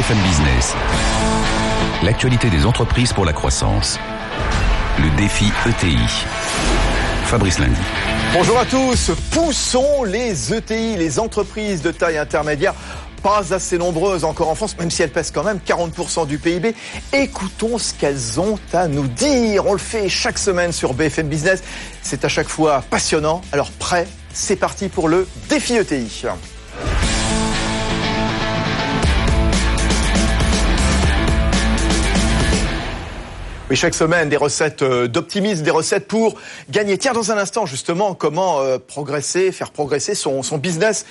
BFM Business. L'actualité des entreprises pour la croissance. Le défi ETI. Fabrice Lundi. Bonjour à tous. Poussons les ETI, les entreprises de taille intermédiaire pas assez nombreuses encore en France, même si elles pèsent quand même 40% du PIB. Écoutons ce qu'elles ont à nous dire. On le fait chaque semaine sur BFM Business. C'est à chaque fois passionnant. Alors prêt, c'est parti pour le défi ETI. Oui, chaque semaine, des recettes euh, d'optimisme, des recettes pour gagner. Tiens, dans un instant, justement, comment euh, progresser, faire progresser son, business.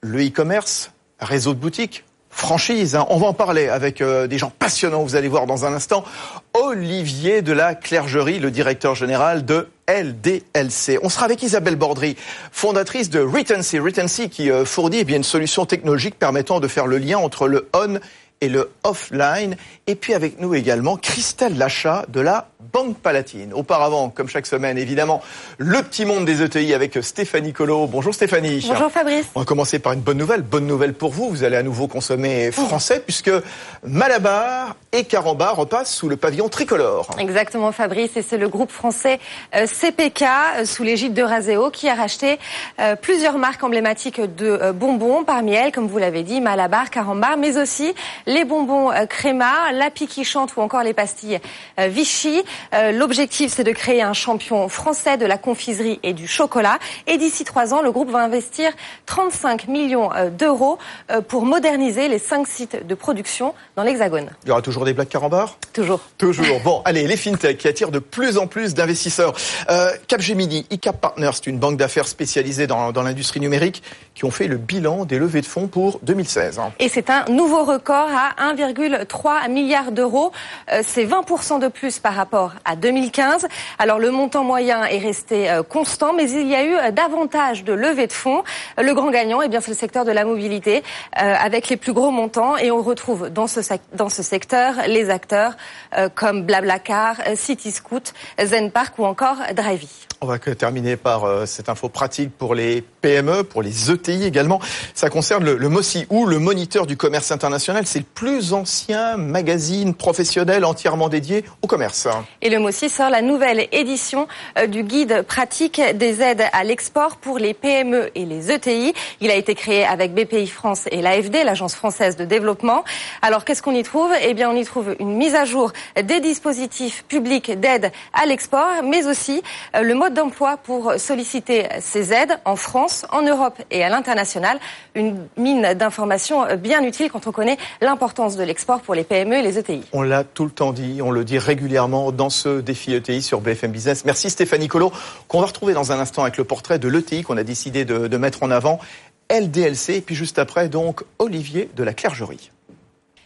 Le e-commerce, réseau de boutiques, franchise. Hein. On va en parler avec euh, des gens passionnants, vous allez voir dans un instant. Olivier de la Clergerie, le directeur général de LDLC. On sera avec Isabelle Bordry, fondatrice de Retency. Retency qui fournit eh bien, une solution technologique permettant de faire le lien entre le on et le offline. Et puis avec nous également Christelle Lachat de la Banque Palatine. Auparavant, comme chaque semaine, évidemment, le petit monde des ETI avec Stéphanie Colo. Bonjour Stéphanie. Bonjour Fabrice. On va commencer par une bonne nouvelle. Bonne nouvelle pour vous. Vous allez à nouveau consommer français puisque Malabar et Carambar repassent sous le pavillon tricolore. Exactement Fabrice. Et c'est le groupe français euh, CPK euh, sous l'égide de Raseo qui a racheté euh, plusieurs marques emblématiques de bonbons. Parmi elles, comme vous l'avez dit, Malabar, Carambar, mais aussi les bonbons Créma, la pique chante ou encore les pastilles Vichy. Euh, l'objectif, c'est de créer un champion français de la confiserie et du chocolat. Et d'ici trois ans, le groupe va investir 35 millions euh, d'euros euh, pour moderniser les cinq sites de production dans l'Hexagone. Il y aura toujours des blagues carambar? Toujours. Toujours. Bon, allez, les fintech qui attirent de plus en plus d'investisseurs. Euh, Capgemini, ICAP Partners, c'est une banque d'affaires spécialisée dans, dans l'industrie numérique qui ont fait le bilan des levées de fonds pour 2016. Et c'est un nouveau record à 1,3 milliard d'euros. c'est 20% de plus par rapport à 2015. Alors le montant moyen est resté euh, constant, mais il y a eu euh, davantage de levées de fonds. Le grand gagnant, eh bien, c'est le secteur de la mobilité, euh, avec les plus gros montants. Et on retrouve dans ce, dans ce secteur les acteurs comme Blablacar, Cityscoot, Zenpark ou encore Drivey. On va terminer par cette info pratique pour les PME, pour les ETI également. Ça concerne le, le MOSI ou le Moniteur du commerce international. C'est le plus ancien magazine professionnel entièrement dédié au commerce. Et le MOSI sort la nouvelle édition euh, du guide pratique des aides à l'export pour les PME et les ETI. Il a été créé avec BPI France et l'AFD, l'Agence française de développement. Alors qu'est-ce qu'on y trouve? Eh bien, on y trouve une mise à jour des dispositifs publics d'aide à l'export, mais aussi euh, le mode d'emploi pour solliciter ces aides en France, en Europe et à l'international. Une mine d'informations bien utile quand on connaît l'importance de l'export pour les PME et les ETI. On l'a tout le temps dit, on le dit régulièrement dans ce défi ETI sur BFM Business. Merci Stéphanie Colo, qu'on va retrouver dans un instant avec le portrait de l'ETI qu'on a décidé de, de mettre en avant. LDLC, et puis juste après, donc, Olivier de la Clergerie.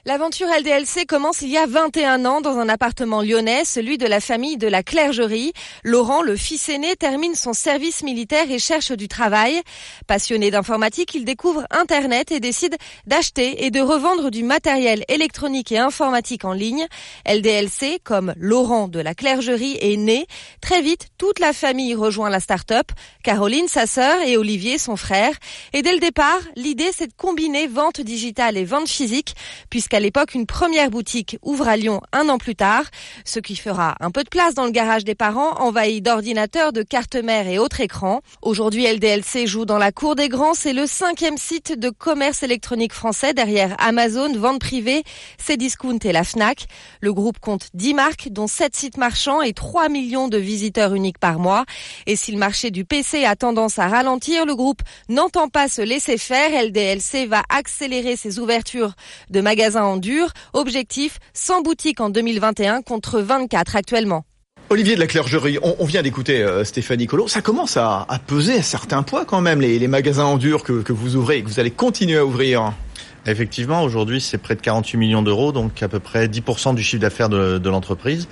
L'aventure LDLC commence il y a 21 ans dans un appartement lyonnais, celui de la famille de la Clergerie. Laurent, le fils aîné, termine son service militaire et cherche du travail. Passionné d'informatique, il découvre Internet et décide d'acheter et de revendre du matériel électronique et informatique en ligne. LDLC, comme Laurent de la Clergerie, est né. Très vite, toute la famille rejoint la start-up. Caroline, sa sœur, et Olivier, son frère. Et dès le départ, l'idée, c'est de combiner vente digitale et vente physique, à l'époque, une première boutique ouvre à Lyon un an plus tard, ce qui fera un peu de place dans le garage des parents, envahi d'ordinateurs, de cartes mères et autres écrans. Aujourd'hui, LDLC joue dans la cour des grands. C'est le cinquième site de commerce électronique français derrière Amazon, vente privée, Cdiscount et la Fnac. Le groupe compte 10 marques, dont 7 sites marchands et 3 millions de visiteurs uniques par mois. Et si le marché du PC a tendance à ralentir, le groupe n'entend pas se laisser faire. LDLC va accélérer ses ouvertures de magasins en dur. Objectif, 100 boutiques en 2021 contre 24 actuellement. Olivier de la Clergerie, on, vient d'écouter euh, Stéphanie. Ça commence à, peser un certain poids quand même, les, magasins en dur que vous ouvrez et que vous allez continuer à ouvrir. Effectivement, aujourd'hui, c'est près de 48 millions d'euros, donc à peu près 10% du chiffre d'affaires de, de l'entreprise,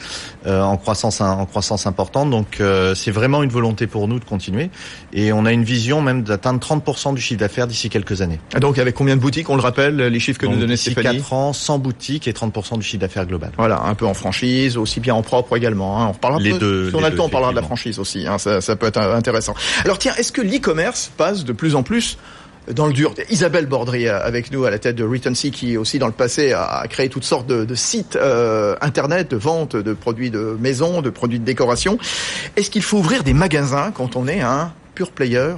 euh, en croissance en croissance importante. Donc, euh, c'est vraiment une volonté pour nous de continuer, et on a une vision même d'atteindre 30% du chiffre d'affaires d'ici quelques années. Ah, donc, avec combien de boutiques On le rappelle, les chiffres que nous donnait Stéphanie. 4 ans, 100 boutiques et 30% du chiffre d'affaires global. Voilà, un peu en franchise, aussi bien en propre également. Hein. On reparlera les deux. Si on a le temps, on parlera de la franchise aussi. Hein. Ça, ça peut être intéressant. Alors, tiens, est-ce que l'e-commerce passe de plus en plus dans le dur. Isabelle Bordry avec nous à la tête de Retency qui aussi dans le passé a créé toutes sortes de, sites internet de vente de produits de maison, de produits de décoration. Est-ce qu'il faut ouvrir des magasins quand on est un pure player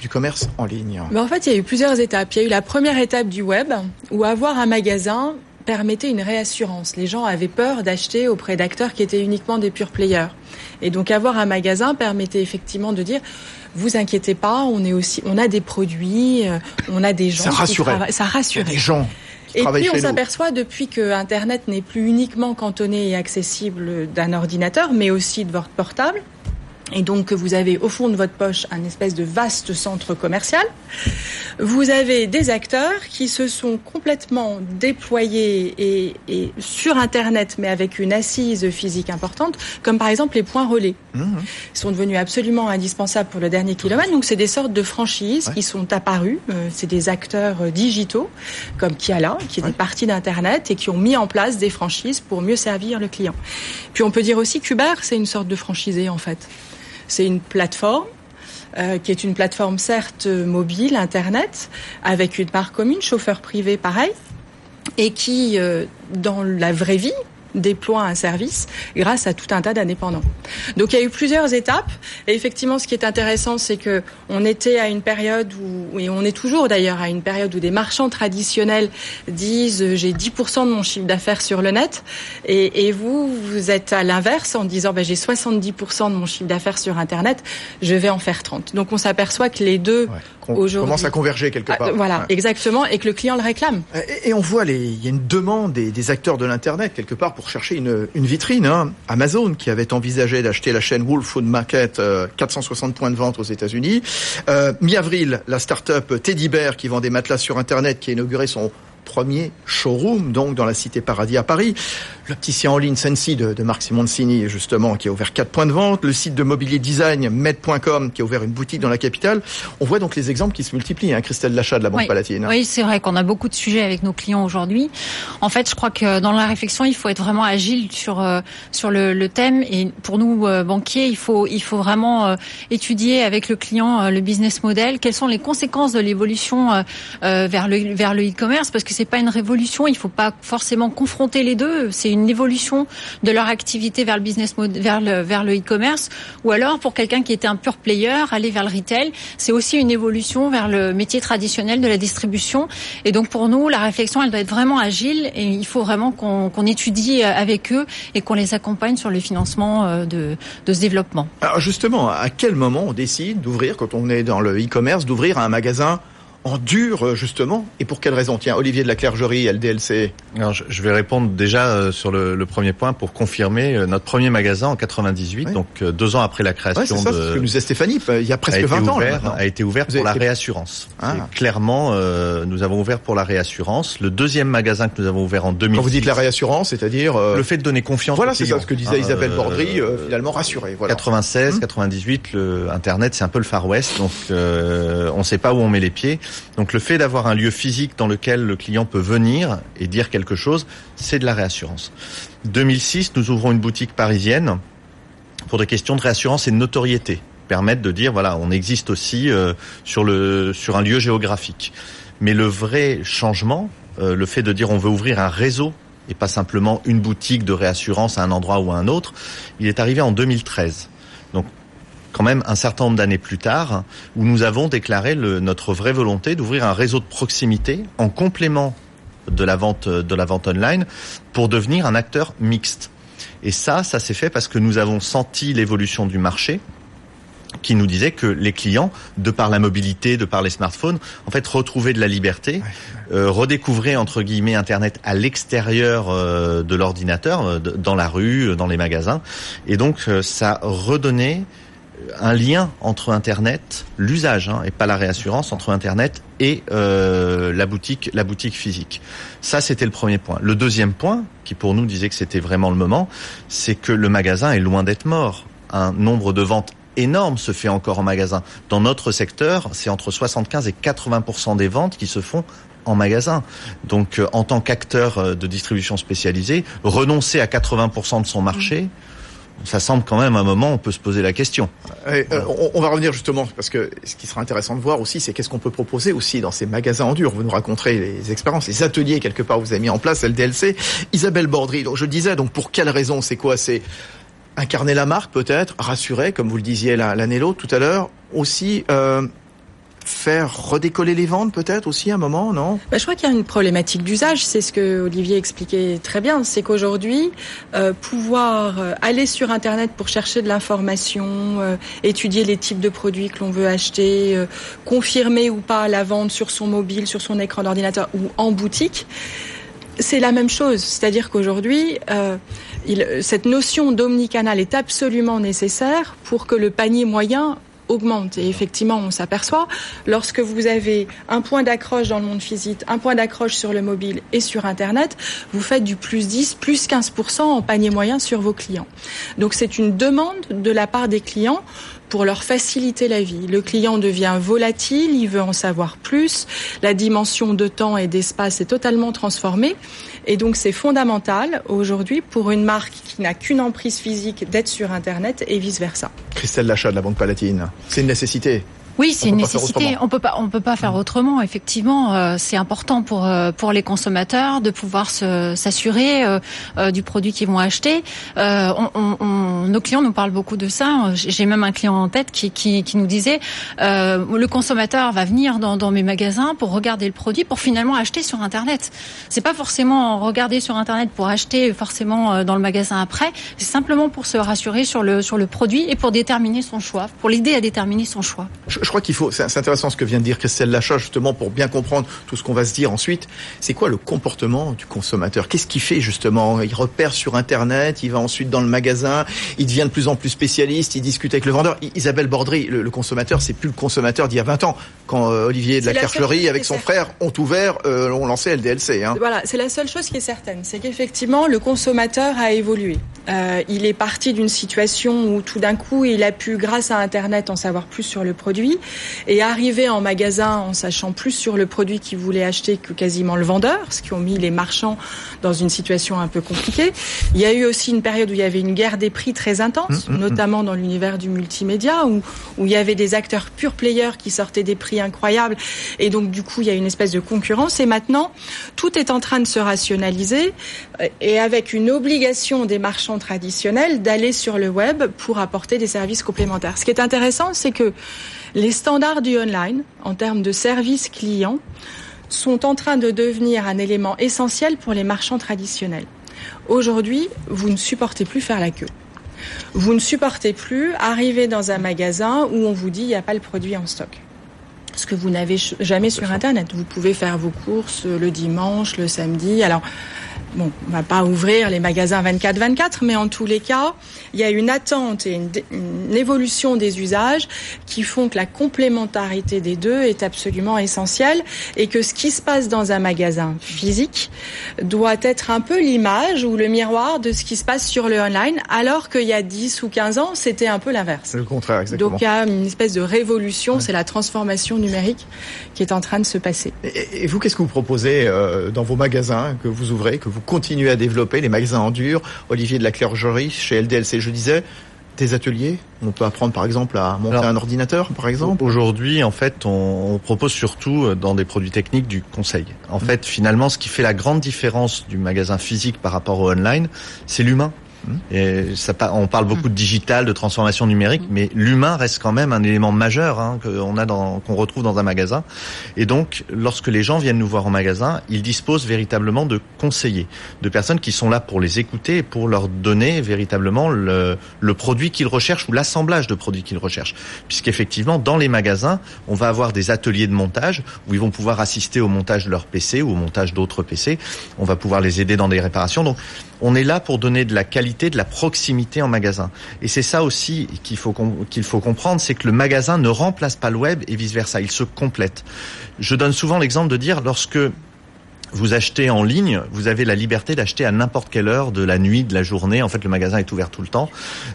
du commerce en ligne? Mais En fait, il y a eu plusieurs étapes. Il y a eu la première étape du web, où avoir un magasin permettait une réassurance. Les gens avaient peur d'acheter auprès d'acteurs qui étaient uniquement des pure players. Et donc avoir un magasin permettait effectivement de dire vous inquiétez pas, on est aussi on a des produits, euh, on a des gens ça rassurait. ça rassurait. des gens et puis on s'aperçoit depuis que Internet n'est plus uniquement cantonné et accessible d'un ordinateur, mais aussi de votre portable et donc que vous avez au fond de votre poche un espèce de vaste centre commercial. Vous avez des acteurs qui se sont complètement déployés et, et sur Internet, mais avec une assise physique importante, comme par exemple les points relais. Mmh. Ils sont devenus absolument indispensables pour le dernier kilomètre. Donc c'est des sortes de franchises qui sont apparues. Euh, c'est des acteurs euh, digitaux, comme Kiala, qui est des parties d'Internet et qui ont mis en place des franchises pour mieux servir le client. Puis on peut dire aussi qu'Uber, c'est une sorte de franchisé en fait. C'est une plateforme euh, qui est une plateforme certes mobile, Internet, avec une part commune, chauffeur privé pareil, et qui, euh, dans la vraie vie, déploie un service grâce à tout un tas d'indépendants. Donc il y a eu plusieurs étapes et effectivement ce qui est intéressant c'est que on était à une période où et on est toujours d'ailleurs à une période où des marchands traditionnels disent euh, j'ai 10% de mon chiffre d'affaires sur le net et, vous vous êtes à l'inverse en disant ben, j'ai 70% de mon chiffre d'affaires sur internet, je vais en faire 30. Donc on s'aperçoit que les deux commencent à converger quelque ah, part. voilà, exactement et que le client le réclame. Et, on voit les il y a une demande des, des acteurs de l'internet quelque part pour chercher une, une vitrine. Hein. Amazon qui avait envisagé d'acheter la chaîne Wolf Food Market, 460 euh, points de vente aux États-Unis. Euh, Mi-avril, la start-up Teddy Bear qui vend des matelas sur Internet qui a inauguré son premier showroom, donc dans la cité Paradis à Paris. L'opticien en ligne Sensi de, de Marc Simoncini, justement, qui a ouvert quatre points de vente. Le site de mobilier design med.com qui a ouvert une boutique dans la capitale. On voit donc les exemples qui se multiplient. Hein, Christelle Lachat de la Banque Palatine. Oui, c'est vrai qu'on a beaucoup de sujets avec nos clients aujourd'hui. En fait, je crois que dans la réflexion, il faut être vraiment agile sur euh, sur le, le, thème. Et pour nous euh, banquiers, il faut il faut vraiment euh, étudier avec le client le business model. Quelles sont les conséquences de l'évolution vers le vers le e-commerce? Parce que c'est pas une révolution. Il faut pas forcément confronter les deux. C'est une évolution de leur activité vers le business vers le e-commerce. Ou alors pour quelqu'un qui était un pur player, aller vers le retail, c'est aussi une évolution vers le métier traditionnel de la distribution. Et donc pour nous, la réflexion, elle doit être vraiment agile et il faut vraiment qu'on étudie avec eux et qu'on les accompagne sur le financement euh, de, de ce développement. Alors justement, à quel moment on décide d'ouvrir, quand on est dans le e-commerce, d'ouvrir un magasin en dur, euh, justement Et pour quelle raison? Tiens, Olivier de la Clergerie, LDLC. Alors, je vais répondre déjà euh, sur le, le premier point pour confirmer euh, notre premier magasin en 98, donc deux ans après la création. Ouais, c'est ça, de, ce que nous disait Stéphanie, il y a presque 20 ans. a été ouvert pour la réassurance. Ah. Clairement, euh, nous avons ouvert pour la réassurance. Le deuxième magasin que nous avons ouvert en 2000. Quand vous dites la réassurance, c'est-à-dire le fait de donner confiance. Voilà, c'est ça ce que disait Isabelle Bordry, finalement rassuré. Voilà. 96, 98, hum. le Internet, c'est un peu le Far West, donc on ne sait pas où on met les pieds. Donc le fait d'avoir un lieu physique dans lequel le client peut venir et dire quelque chose, c'est de la réassurance. 2006, nous ouvrons une boutique parisienne pour des questions de réassurance et de notoriété, permettre de dire voilà, on existe aussi euh, sur le sur un lieu géographique. Mais le vrai changement, euh, le fait de dire on veut ouvrir un réseau et pas simplement une boutique de réassurance à un endroit ou à un autre, il est arrivé en 2013. Donc quand même un certain nombre d'années plus tard, où nous avons déclaré le, notre vraie volonté d'ouvrir un réseau de proximité en complément de la vente de la vente online pour devenir un acteur mixte. Et ça, ça s'est fait parce que nous avons senti l'évolution du marché qui nous disait que les clients, de par la mobilité, de par les smartphones, en fait, retrouvaient de la liberté, euh, redécouvraient entre guillemets Internet à l'extérieur euh, de l'ordinateur, euh, dans la rue, dans les magasins, et donc ça redonnait un lien entre Internet, l'usage hein, et pas la réassurance entre Internet et euh, la boutique, la boutique physique. Ça, c'était le premier point. Le deuxième point, qui pour nous disait que c'était vraiment le moment, c'est que le magasin est loin d'être mort. Un nombre de ventes énorme se fait encore en magasin. Dans notre secteur, c'est entre 75 et 80% des ventes qui se font en magasin. Donc, euh, en tant qu'acteur euh, de distribution spécialisée, renoncer à 80% de son marché ça semble quand même un moment, on peut se poser la question. Euh, on, va revenir justement, parce que ce qui sera intéressant de voir aussi, c'est qu'est-ce qu'on peut proposer aussi dans ces magasins en dur. Vous nous raconterez les expériences, les ateliers quelque part vous avez mis en place, LDLC. Isabelle Bordry, donc je disais, donc pour quelle raison C'est quoi? C'est incarner la marque peut-être, rassurer, comme vous le disiez l'année et l'autre tout à l'heure, aussi euh, faire redécoller les ventes peut-être aussi à un moment, non? Bah, Je crois qu'il y a une problématique d'usage, c'est ce que Olivier expliquait très bien, c'est qu'aujourd'hui, euh, pouvoir euh, aller sur Internet pour chercher de l'information, euh, étudier les types de produits que l'on veut acheter, confirmer ou pas la vente sur son mobile, sur son écran d'ordinateur ou en boutique, c'est la même chose. C'est-à-dire qu'aujourd'hui, cette notion d'omnicanal est absolument nécessaire pour que le panier moyen augmente. Et effectivement, on s'aperçoit, lorsque vous avez un point d'accroche dans le monde physique, un point d'accroche sur le mobile et sur Internet, vous faites du plus 10, plus 15% en panier moyen sur vos clients. Donc c'est une demande de la part des clients pour leur faciliter la vie. Le client devient volatile, il veut en savoir plus, la dimension de temps et d'espace est totalement transformée. Et donc c'est fondamental aujourd'hui pour une marque qui n'a qu'une emprise physique d'être sur Internet et vice-versa. Christelle Lachat de la Banque Palatine, c'est une nécessité. Oui, c'est une nécessité. On peut pas, on peut pas faire autrement. Effectivement, euh, c'est important pour euh, pour les consommateurs de pouvoir s'assurer euh, du produit qu'ils vont acheter. On, on, nos clients nous parlent beaucoup de ça. J'ai même un client en tête qui qui, qui nous disait le consommateur va venir dans, dans mes magasins pour regarder le produit pour finalement acheter sur Internet. C'est pas forcément regarder sur Internet pour acheter forcément dans le magasin après. C'est simplement pour se rassurer sur le sur le produit et pour déterminer son choix, pour l'aider à déterminer son choix je crois qu'il faut, c'est intéressant ce que vient de dire Christelle Lachat, justement, pour bien comprendre tout ce qu'on va se dire ensuite. C'est quoi le comportement du consommateur? Qu'est-ce qu'il fait, justement? Il repère sur Internet, il va ensuite dans le magasin, il devient de plus en plus spécialiste, il discute avec le vendeur. Isabelle Bordry, le, consommateur, c'est plus le consommateur d'il y a 20 ans, quand euh, Olivier de la, Clercherie, avec son frère, ont ouvert, euh, ont lancé LDLC. Hein. Voilà, c'est la seule chose qui est certaine, c'est qu'effectivement, le consommateur a évolué. Euh, il est parti d'une situation où tout d'un coup, il a pu, grâce à Internet, en savoir plus sur le produit et arriver en magasin en sachant plus sur le produit qu'ils voulaient acheter que quasiment le vendeur, ce qui ont mis les marchands dans une situation un peu compliquée. Il y a eu aussi une période où il y avait une guerre des prix très intense, mm, mm, mm. notamment dans l'univers du multimédia, où, où il y avait des acteurs pure players qui sortaient des prix incroyables, et donc du coup il y a une espèce de concurrence. Et maintenant, tout est en train de se rationaliser, euh, et avec une obligation des marchands traditionnels d'aller sur le web pour apporter des services complémentaires. Ce qui est intéressant, c'est que les standards du online, en termes de service client, sont en train de devenir un élément essentiel pour les marchands traditionnels. Aujourd'hui, vous ne supportez plus faire la queue. Vous ne supportez plus arriver dans un magasin où on vous dit il n'y a pas le produit en stock. Ce que vous n'avez jamais sur Internet. Vous pouvez faire vos courses le dimanche, le samedi. Alors, bon, on va pas ouvrir les magasins 24-24, mais en tous les cas, il y a une attente et une, évolution des usages qui font que la complémentarité des deux est absolument essentielle et que ce qui se passe dans un magasin physique doit être un peu l'image ou le miroir de ce qui se passe sur le online, alors qu'il y a 10 ou 15 ans, c'était un peu l'inverse. Le contraire, exactement. Donc il y a une espèce de révolution, c'est la transformation numérique qui est en train de se passer. Et, vous, qu'est-ce que vous proposez euh, dans vos magasins que vous ouvrez, que vous continuez à développer, les magasins en dur Olivier de la Clergerie chez LDLC, je disais, des ateliers On peut apprendre par exemple à monter un ordinateur par exemple Aujourd'hui en fait on, propose surtout euh, dans des produits techniques du conseil. En mmh. fait finalement ce qui fait la grande différence du magasin physique par rapport au online c'est l'humain. Et ça, on parle beaucoup de digital, de transformation numérique, mais l'humain reste quand même un élément majeur hein, qu'on a dans, qu'on retrouve dans un magasin. Et donc, lorsque les gens viennent nous voir en magasin, ils disposent véritablement de conseillers, de personnes qui sont là pour les écouter et pour leur donner véritablement le, le produit qu'ils recherchent ou l'assemblage de produits qu'ils recherchent. Puisqu'effectivement, dans les magasins, on va avoir des ateliers de montage où ils vont pouvoir assister au montage de leur PC ou au montage d'autres PC. On va pouvoir les aider dans des réparations. Donc, on est là pour donner de la qualité, de la proximité en magasin. Et c'est ça aussi qu'il faut qu'il faut comprendre, c'est que le magasin ne remplace pas le web et vice versa, il se complète. Je donne souvent l'exemple de dire lorsque vous achetez en ligne, vous avez la liberté d'acheter à n'importe quelle heure de la nuit, de la journée. En fait, le magasin est ouvert tout le temps.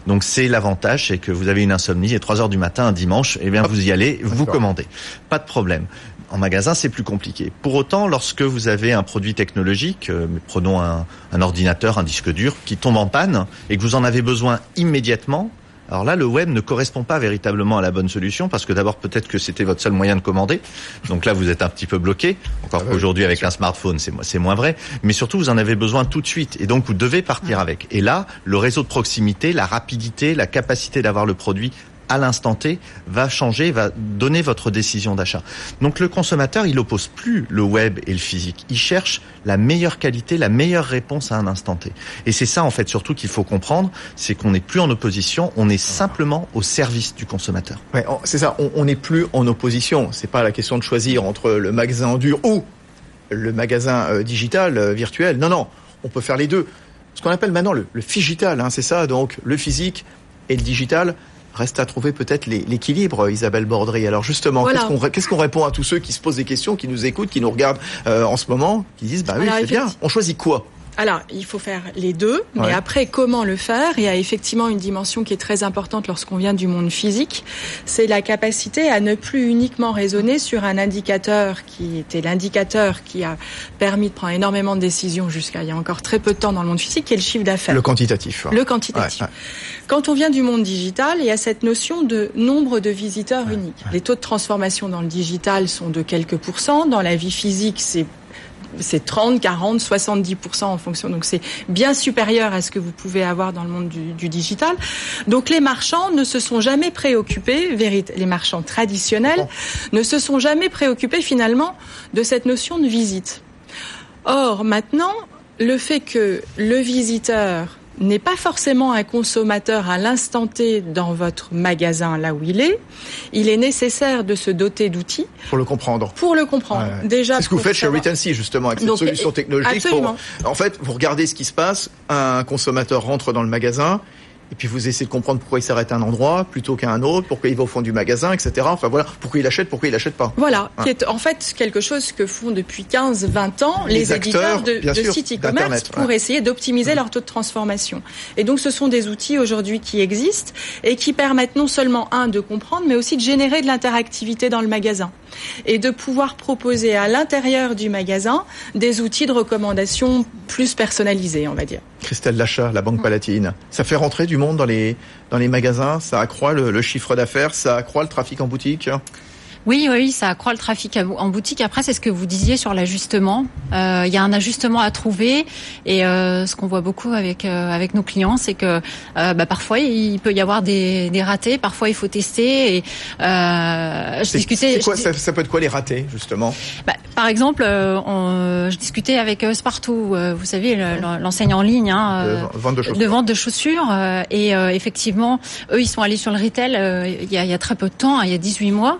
Donc, c'est l'avantage, c'est que vous avez une insomnie et 3 heures du matin, un dimanche, eh bien, vous y allez, vous commandez. Pas de problème. En magasin, c'est plus compliqué. Pour autant, lorsque vous avez un produit technologique, euh, prenons un, un ordinateur, un disque dur, qui tombe en panne et que vous en avez besoin immédiatement, alors là, le web ne correspond pas véritablement à la bonne solution parce que d'abord peut-être que c'était votre seul moyen de commander. Donc là, vous êtes un petit peu bloqué. Encore Ah qu'aujourd'hui avec un smartphone, c'est c'est moins vrai. Mais surtout, vous en avez besoin tout de suite et donc vous devez partir avec. Et là, le réseau de proximité, la rapidité, la capacité d'avoir le produit à l'instant T va changer, va donner votre décision d'achat. Donc le consommateur, il oppose plus le web et le physique. Il cherche la meilleure qualité, la meilleure réponse à un instant T. Et c'est ça en fait surtout qu'il faut comprendre, c'est qu'on n'est plus en opposition, on est simplement au service du consommateur. Ouais, c'est ça, on n'est plus en opposition. C'est pas la question de choisir entre le magasin en dur ou le magasin euh, digital, euh, virtuel. Non, non, on peut faire les deux. Ce qu'on appelle maintenant le, le figital, hein, c'est ça, donc le physique et le digital. Reste à trouver peut-être l'équilibre, Isabelle Bordry. Alors justement, Voilà. qu'est-ce qu'on ré- répond à tous ceux qui se posent des questions, qui nous écoutent, qui nous regardent euh, en ce moment, qui disent bah oui, c'est bien. On choisit quoi? Alors, il faut faire les deux, mais Ouais. après, comment le faire? Il y a effectivement une dimension qui est très importante lorsqu'on vient du monde physique, c'est la capacité à ne plus uniquement raisonner sur un indicateur qui était l'indicateur qui a permis de prendre énormément de décisions jusqu'à il y a encore très peu de temps dans le monde physique, qui est le chiffre d'affaires. Le quantitatif. Le quantitatif. Ouais. Quand on vient du monde digital, il y a cette notion de nombre de visiteurs uniques. Les taux de transformation dans le digital sont de quelques pourcents. Dans la vie physique, c'est c'est 30, 40, 70% en fonction. Donc c'est bien supérieur à ce que vous pouvez avoir dans le monde du, du digital. Donc les marchands ne se sont jamais préoccupés, les marchands traditionnels ne se sont jamais préoccupés finalement de cette notion de visite. Or maintenant, le fait que le visiteur n'est pas forcément un consommateur à l'instant T dans votre magasin là où il est, il est nécessaire de se doter d'outils Pour le comprendre. pour le comprendre. Ouais. Déjà, C'est ce que vous faites chez Retency, justement, avec cette Donc, solution technologique. absolument. Pour, en fait, vous regardez ce qui se passe, un consommateur rentre dans le magasin, et puis vous essayez de comprendre pourquoi il s'arrête à un endroit plutôt qu'à un autre, pourquoi il va au fond du magasin, etc. Enfin voilà, pourquoi il achète, pourquoi il achète pas. Voilà, Ouais. qui est en fait quelque chose que font depuis 15, 20 ans Les éditeurs de, de sûr, sites e-commerce pour ouais. essayer d'optimiser leur taux de transformation. Et donc ce sont des outils aujourd'hui qui existent et qui permettent non seulement, un, de comprendre, mais aussi de générer de l'interactivité dans le magasin et de pouvoir proposer à l'intérieur du magasin des outils de recommandation plus personnalisés, on va dire. Christelle Lachat, la Banque Palatine, ça fait rentrer du monde dans les magasins, ça accroît le chiffre d'affaires, ça accroît le trafic en boutique. Oui, oui, ça accroît le trafic en boutique. Après, c'est ce que vous disiez sur l'ajustement. Euh, Il y a un ajustement à trouver, et euh, ce qu'on voit beaucoup avec euh, avec nos clients, c'est que euh, bah, parfois il peut y avoir des, des ratés, parfois il faut tester. Et euh, je discutais. quoi, je- ça, ça peut être quoi les ratés, justement? Bah, par exemple, euh, on- je discutais avec Spartoo, euh, vous savez, le- l'enseigne en ligne. Hein, de vente de chaussures de vente de chaussures euh, et euh, effectivement eux ils sont allés sur le retail euh, il, y a, il y a très peu de temps hein, il y a 18 mois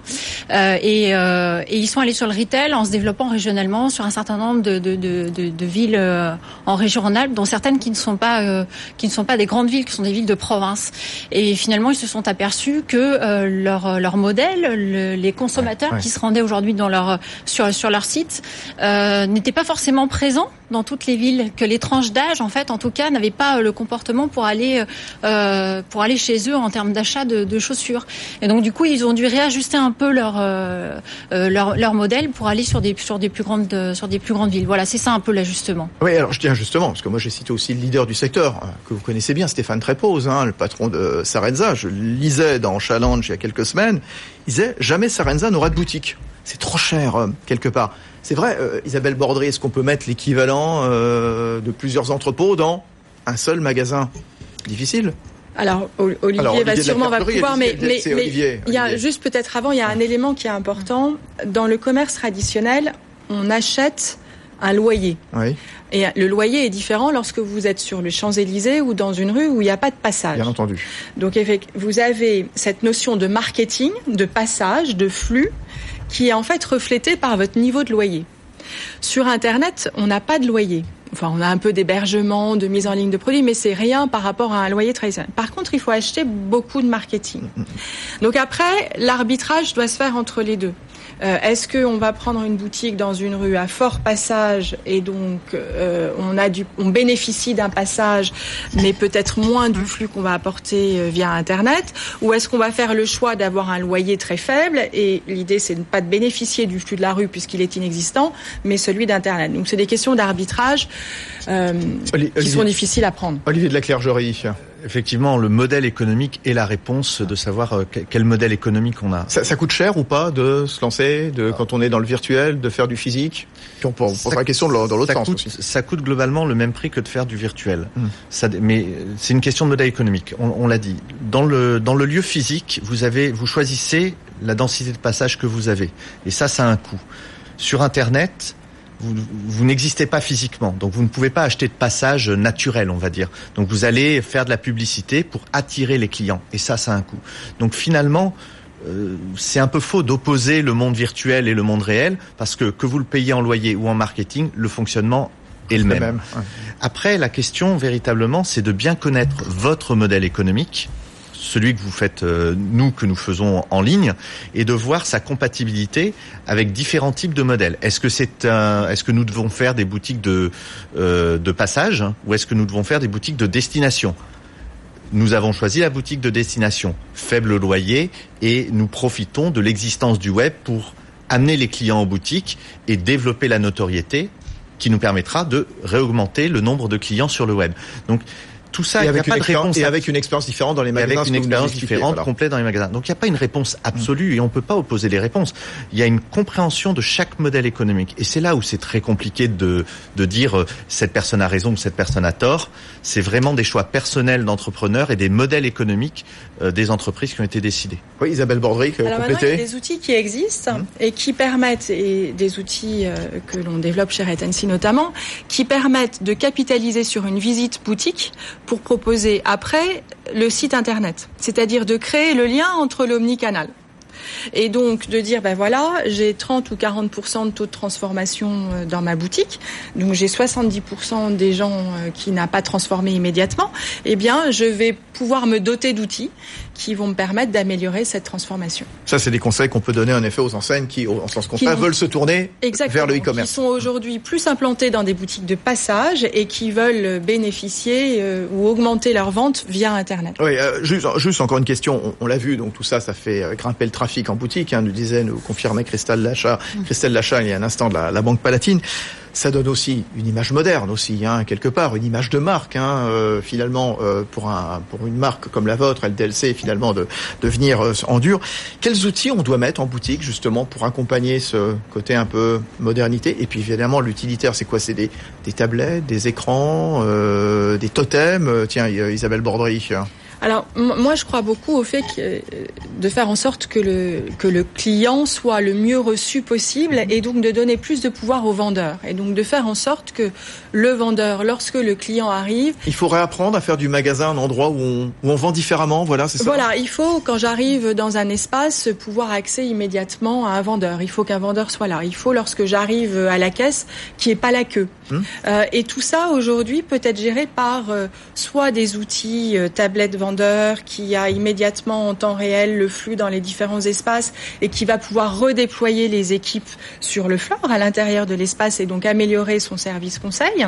et, euh, et ils sont allés sur le retail en se développant régionalement sur un certain nombre de, de, de, de, villes euh, en région Rhône-Alpes dont certaines qui ne sont pas euh, qui ne sont pas des grandes villes qui sont des villes de province et finalement ils se sont aperçus que euh, leur leur modèle le- les consommateurs Ouais, ouais. qui se rendaient aujourd'hui dans leur sur sur leur site euh, n'étaient pas forcément présents dans toutes les villes que les tranches d'âge en fait en tout cas n'avaient pas euh, le comportement pour aller euh, pour aller chez eux en termes d'achat de, chaussures et donc du coup ils ont dû réajuster un peu leur euh, euh, leur, modèle pour aller sur des sur des plus grandes euh, sur des plus grandes villes voilà c'est ça un peu l'ajustement Oui, alors je tiens justement, parce que moi j'ai cité aussi le leader du secteur, euh, que vous connaissez bien, Stéphane Trépose, hein, le patron de Sarenza. Je lisais dans Challenge il y a quelques semaines. Il disait jamais Sarenza n'aura de boutique. C'est trop cher, euh, quelque part. C'est vrai, euh, Isabelle Bordry, est-ce qu'on peut mettre l'équivalent euh, de plusieurs entrepôts dans un seul magasin? Difficile. Alors, Olivier, Alors, Olivier va sûrement va pouvoir, mais, mais, mais Olivier, il y a Olivier. juste peut-être avant, il y a un élément qui est important. Dans le commerce traditionnel, on achète un loyer. Oui, Et le loyer est différent lorsque vous êtes sur le Champs-Élysées ou dans une rue où il n'y a pas de passage. bien entendu. Donc vous avez cette notion de marketing, de passage, de flux, qui est en fait reflétée par votre niveau de loyer. Sur Internet, on n'a pas de loyer. Enfin, on a un peu d'hébergement, de mise en ligne de produits, mais c'est rien par rapport à un loyer traditionnel. Par contre, il faut acheter beaucoup de marketing. Donc après, l'arbitrage doit se faire entre les deux. Euh, est-ce qu'on va prendre une boutique dans une rue à fort passage et donc euh, on a du, on bénéficie d'un passage, mais peut-être moins du flux qu'on va apporter euh, via Internet, ou est-ce qu'on va faire le choix d'avoir un loyer très faible et l'idée c'est de ne pas de bénéficier du flux de la rue puisqu'il est inexistant, mais celui d'Internet? Donc c'est des questions d'arbitrage qui sont difficiles à prendre. Olivier de la Clergerie. Effectivement, le modèle économique est la réponse de savoir euh, quel modèle économique on a. Ça, ça coûte cher ou pas de se lancer, de quand on est dans le virtuel, de faire du physique? Puis on posera la question dans l'autre sens. Coûte, ça coûte globalement le même prix que de faire du virtuel. Hmm. Ça, mais c'est une question de modèle économique. On, on l'a dit. Dans le dans le lieu physique, vous avez vous choisissez la densité de passage que vous avez, et ça, ça a un coût. Sur Internet, vous, vous n'existez pas physiquement, donc vous ne pouvez pas acheter de passage naturel, on va dire. Donc vous allez faire de la publicité pour attirer les clients, et ça, ça a un coût. Donc finalement, euh, c'est un peu faux d'opposer le monde virtuel et le monde réel, parce que que vous le payez en loyer ou en marketing, le fonctionnement est le même. Après, la question véritablement, c'est de bien connaître votre modèle économique celui que vous faites, euh, nous, que nous faisons en ligne, et de voir sa compatibilité avec différents types de modèles. Est-ce que c'est est-ce que nous devons faire des boutiques de euh, de passage, hein, ou est-ce que nous devons faire des boutiques de destination? Nous avons choisi la boutique de destination, faible loyer, et nous profitons de l'existence du web pour amener les clients en boutique et développer la notoriété qui nous permettra de réaugmenter le nombre de clients sur le web. Donc, tout ça, et avec, une expérience, et avec une expérience différente dans les magasins. avec une expérience différente, voilà. complète dans les magasins. Donc il n'y a pas une réponse absolue mmh. et on peut pas opposer les réponses. Il y a une compréhension de chaque modèle économique. Et c'est là où c'est très compliqué de, de dire euh, cette personne a raison ou cette personne a tort. C'est vraiment des choix personnels d'entrepreneurs et des modèles économiques euh, des entreprises qui ont été décidés. Oui, Isabelle Bordric, Alors compléter. il y a des outils qui existent mmh. et qui permettent, et des outils euh, que l'on développe chez Retency notamment, qui permettent de capitaliser sur une visite boutique pour proposer après le site internet, c'est-à-dire de créer le lien entre l'omnicanal. Et donc de dire ben voilà, j'ai 30 ou 40% de taux de transformation dans ma boutique. Donc j'ai 70% des gens qui n'a pas transformé immédiatement, eh bien je vais pouvoir me doter d'outils qui vont me permettre d'améliorer cette transformation. Ça, c'est des conseils qu'on peut donner en effet aux enseignes qui, en sens contraire, veulent se tourner vers le e-commerce. Qui sont aujourd'hui plus implantés dans des boutiques de passage et qui veulent bénéficier euh, ou augmenter leurs ventes via Internet. Oui, euh, juste, juste encore une question. On, on l'a vu, donc tout ça, ça fait grimper le trafic en boutique. Hein, nous disait, nous confirmait Christelle Lachat, mmh. Christelle Lachat il y a un instant de la, la Banque Palatine ça donne aussi une image moderne aussi, hein, quelque part, une image de marque. Hein, euh, finalement, euh, pour un pour une marque comme la vôtre, LDLC, finalement de, de venir euh, en dur. Quels outils on doit mettre en boutique justement pour accompagner ce côté un peu modernité? Et puis évidemment, l'utilitaire, c'est quoi? C'est des, des tablettes, des écrans, euh, des totems? Tiens, Isabelle Bordry. Alors moi je crois beaucoup au fait que, de faire en sorte que le que le client soit le mieux reçu possible et donc de donner plus de pouvoir au vendeur et donc de faire en sorte que le vendeur lorsque le client arrive, il faut réapprendre à faire du magasin un endroit où on, où on vend différemment, voilà, c'est ça. Voilà, il faut quand j'arrive dans un espace pouvoir accéder immédiatement à un vendeur. Il faut qu'un vendeur soit là. Il faut lorsque j'arrive à la caisse qu'il n'y ait pas la queue. Hum. Euh, et tout ça aujourd'hui peut être géré par euh, soit des outils euh, tablettes vendeurs qui a immédiatement en temps réel le flux dans les différents espaces et qui va pouvoir redéployer les équipes sur le floor à l'intérieur de l'espace et donc améliorer son service conseil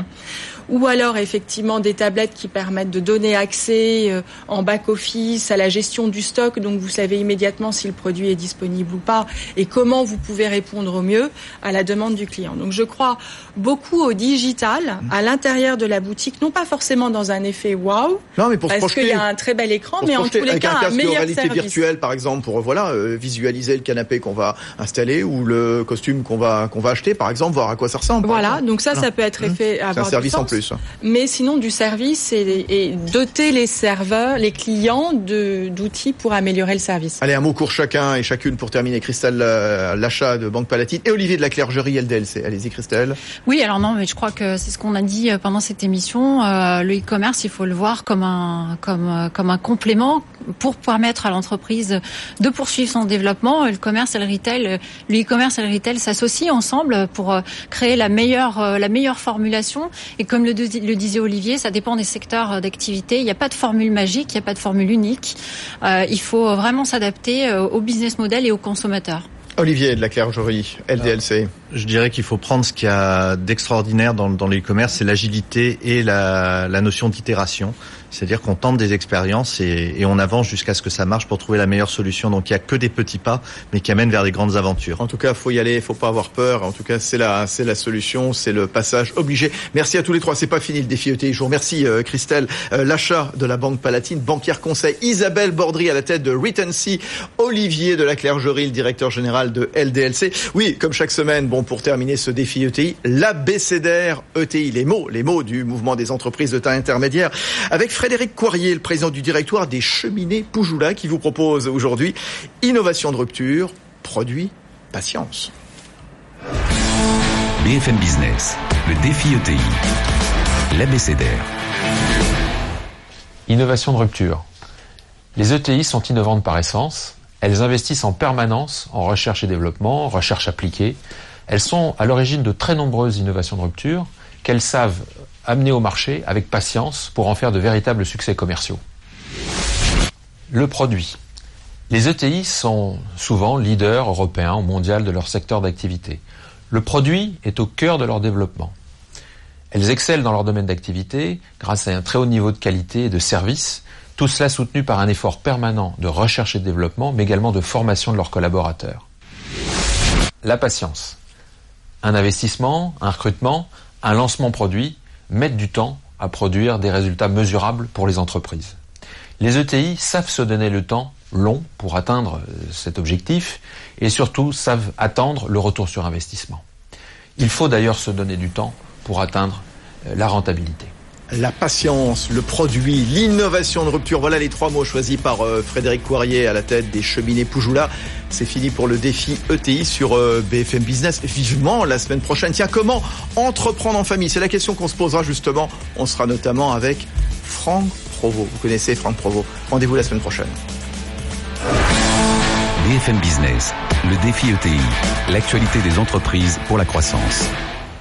ou alors effectivement des tablettes qui permettent de donner accès euh, en back-office à la gestion du stock, donc vous savez immédiatement si le produit est disponible ou pas et comment vous pouvez répondre au mieux à la demande du client. Donc je crois beaucoup au digital à l'intérieur de la boutique, non pas forcément dans un effet wow, non, mais pour parce qu'il y a un très bel écran, mais en tous les cas un, un meilleur réalité service. virtuelle par exemple pour voilà euh, visualiser le canapé qu'on va installer ou le costume qu'on va qu'on va acheter par exemple, voir à quoi ça ressemble. Voilà, donc ça ça peut être effet C'est un service en plus. Mais sinon, du service et, et, doter les serveurs, les clients d'outils pour améliorer le service. Allez, un mot court chacun et chacune pour terminer. Christelle Lachat de Banque Palatine et Olivier de la Clergerie LDLC. Allez-y, Christelle. Oui, alors non, mais je crois que c'est ce qu'on a dit pendant cette émission. Euh, le e-commerce, il faut le voir comme un, comme, comme un complément pour permettre à l'entreprise de poursuivre son développement. Le commerce et le retail, le e-commerce et le retail s'associent ensemble pour créer la meilleure, la meilleure formulation. Et comme le, le disait Olivier, ça dépend des secteurs d'activité. Il n'y a pas de formule magique, il n'y a pas de formule unique. Euh, il faut vraiment s'adapter au business model et aux consommateurs. Olivier de la Clergerie, LDLC. Je dirais qu'il faut prendre ce qu'il y a d'extraordinaire dans, dans le e-commerce, c'est l'agilité et la, la notion d'itération. C'est-à-dire qu'on tente des expériences et, et on avance jusqu'à ce que ça marche pour trouver la meilleure solution. Donc il y a que des petits pas, mais qui amènent vers des grandes aventures. En tout cas, faut y aller, faut pas avoir peur. En tout cas, c'est la, c'est la solution, c'est le passage obligé. Merci à tous les trois. C'est pas fini le défi ETI. Je vous remercie, euh, Christelle. Euh, L'achat de la Banque Palatine, banquière conseil, Isabelle Bordry à la tête de Retency, Olivier de la Clergerie, le directeur général de LDLC. Oui, comme chaque semaine, bon, pour terminer ce défi ETI, l'abécédaire ETI, les mots, les mots du mouvement des entreprises de taille intermédiaire, avec Frédéric Coirier, le président du directoire des cheminées Poujoula, qui vous propose aujourd'hui innovation de rupture, produit, patience. BFM Business, le défi ETI, l'abécédaire. Innovation de rupture. Les ETI sont innovantes par essence. Elles investissent en permanence en recherche et développement, en recherche appliquée. Elles sont à l'origine de très nombreuses innovations de rupture qu'elles savent amener au marché avec patience pour en faire de véritables succès commerciaux. Le produit. Les ETI sont souvent leaders européens ou mondiaux de leur secteur d'activité. Le produit est au cœur de leur développement. Elles excellent dans leur domaine d'activité grâce à un très haut niveau de qualité et de service, tout cela soutenu par un effort permanent de recherche et de développement, mais également de formation de leurs collaborateurs. La patience. Un investissement, un recrutement, un lancement produit mettent du temps à produire des résultats mesurables pour les entreprises. Les ETI savent se donner le temps long pour atteindre cet objectif et surtout savent attendre le retour sur investissement. Il faut d'ailleurs se donner du temps pour atteindre la rentabilité. La patience, le produit, l'innovation de rupture, voilà les trois mots choisis par euh, Frédéric Coirier à la tête des cheminées Poujoula. C'est fini pour le défi ETI sur euh, BFM Business. Vivement la semaine prochaine. Tiens, comment entreprendre en famille? C'est la question qu'on se posera justement. On sera notamment avec Franck Provost. Vous connaissez Franck Provost. Rendez-vous la semaine prochaine. BFM Business, le défi ETI, l'actualité des entreprises pour la croissance.